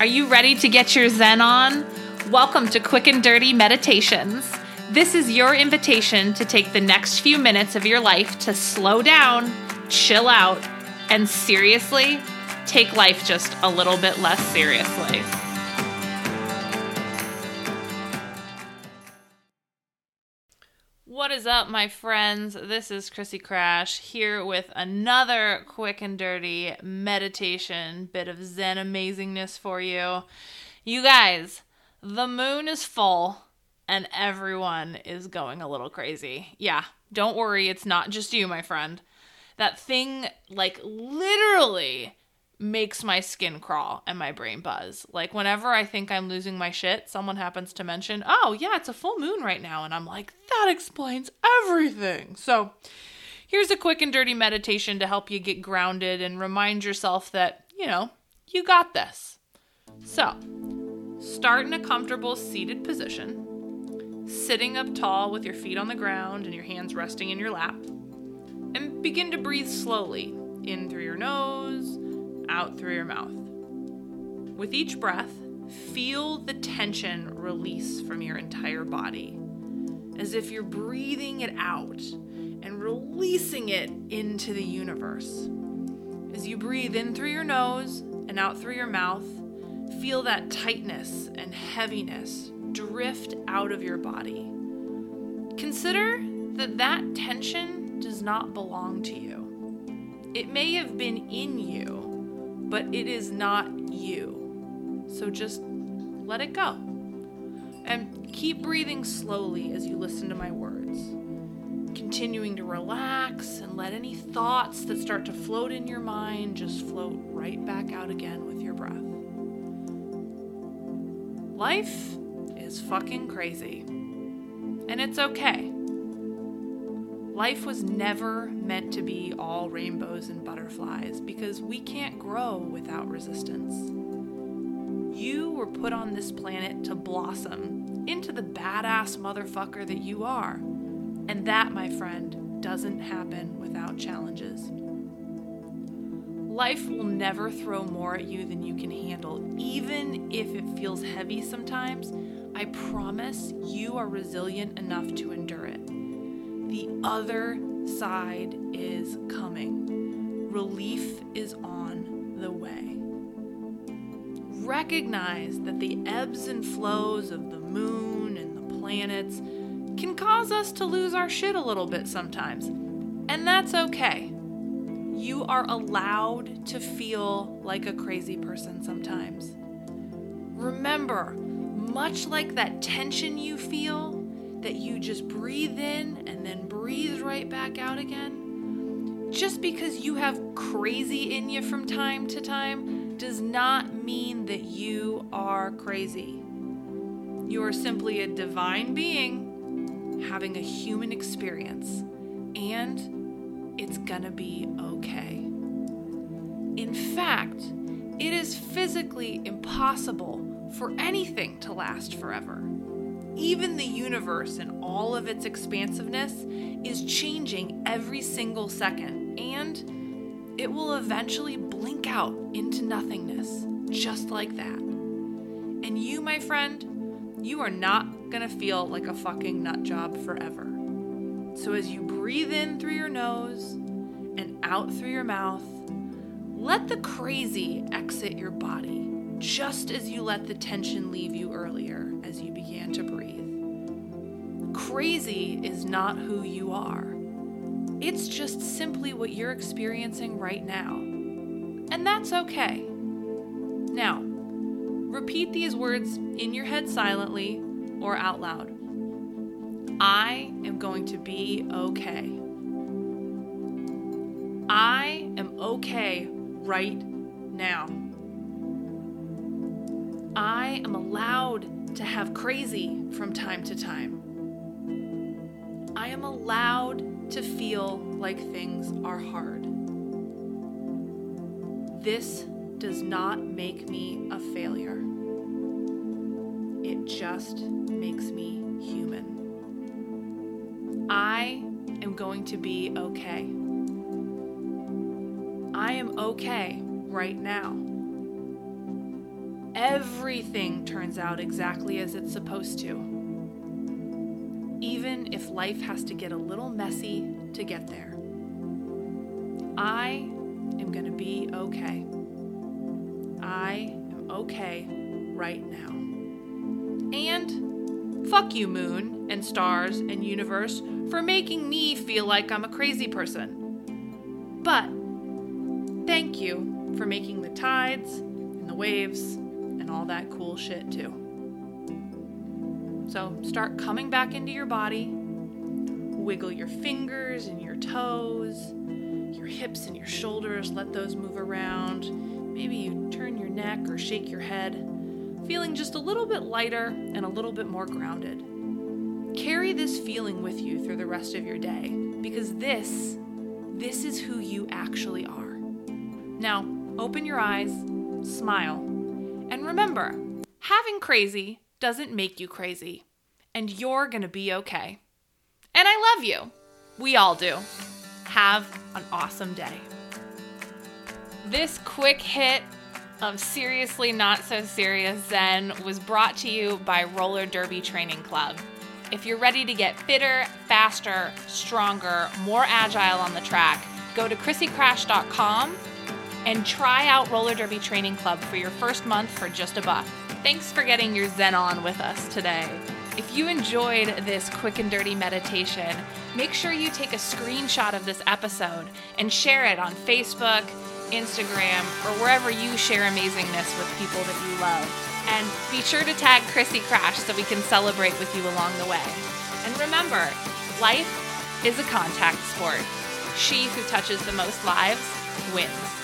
Are you ready to get your Zen on? Welcome to Quick and Dirty Meditations. This is your invitation to take the next few minutes of your life to slow down, chill out, and seriously take life just a little bit less seriously. What is up, my friends? This is Krissy Krash here with another quick and dirty meditation, bit of Zen amazingness for you. You guys, the moon is full and everyone is going a little crazy. Yeah, don't worry, it's not just you, my friend. That thing, like, literally makes my skin crawl and my brain buzz. Like whenever I think I'm losing my shit, someone happens to mention, "Oh, yeah, it's a full moon right now." And I'm like, "That explains everything." So, here's a quick and dirty meditation to help you get grounded and remind yourself that, you know, you got this. So, start in a comfortable seated position, sitting up tall with your feet on the ground and your hands resting in your lap. And begin to breathe slowly in through your nose out through your mouth. With each breath, feel the tension release from your entire body, as if you're breathing it out and releasing it into the universe. As you breathe in through your nose and out through your mouth, feel that tightness and heaviness drift out of your body. Consider that that tension does not belong to you. It may have been in you, but it is not you. So just let it go. And keep breathing slowly as you listen to my words. Continuing to relax and let any thoughts that start to float in your mind just float right back out again with your breath. Life is fucking crazy. And it's okay. Life was never meant to be all rainbows and butterflies because we can't grow without resistance. You were put on this planet to blossom into the badass motherfucker that you are. And that, my friend, doesn't happen without challenges. Life will never throw more at you than you can handle, even if it feels heavy sometimes. I promise you are resilient enough to endure it. The other side is coming. Relief is on the way. Recognize that the ebbs and flows of the moon and the planets can cause us to lose our shit a little bit sometimes. And that's okay. You are allowed to feel like a crazy person sometimes. Remember, much like that tension you feel, that you just breathe in and then breathe right back out again. Just because you have crazy in you from time to time does not mean that you are crazy. You are simply a divine being having a human experience, and it's gonna be okay. In fact, it is physically impossible for anything to last forever even the universe and all of its expansiveness is changing every single second, and it will eventually blink out into nothingness, just like that. And you, my friend, you are not gonna feel like a fucking nut job forever. So as you breathe in through your nose and out through your mouth, let the crazy exit your body just as you let the tension leave you earlier as you began to breathe. Crazy is not who you are, it's just simply what you're experiencing right now. And that's okay. Now, repeat these words in your head silently or out loud. I am going to be okay. I am okay right now. I am allowed to have crazy from time to time. I am allowed to feel like things are hard. This does not make me a failure. It just makes me human. I am going to be okay. I am okay right now. Everything turns out exactly as it's supposed to. Even if life has to get a little messy to get there. I am going to be okay. I am okay right now. And fuck you, moon and stars and universe, for making me feel like I'm a crazy person. But thank you for making the tides and the waves and all that cool shit too. So start coming back into your body. Wiggle your fingers and your toes, your hips and your shoulders, let those move around. Maybe you turn your neck or shake your head, feeling just a little bit lighter and a little bit more grounded. Carry this feeling with you through the rest of your day because this this is who you actually are. Now, open your eyes, smile, remember, having crazy doesn't make you crazy, and you're gonna be okay. And I love you. We all do. Have an awesome day. This quick hit of Seriously Not So Serious Zen was brought to you by Roller Derby Training Club. If you're ready to get fitter, faster, stronger, more agile on the track, go to krissykrash.com and try out Roller Derby Training Club for your first month for just a buck. Thanks for getting your Zen on with us today. If you enjoyed this quick and dirty meditation, make sure you take a screenshot of this episode and share it on Facebook, Instagram, or wherever you share amazingness with people that you love. And be sure to tag Krissy Krash so we can celebrate with you along the way. And remember, life is a contact sport. She who touches the most lives wins.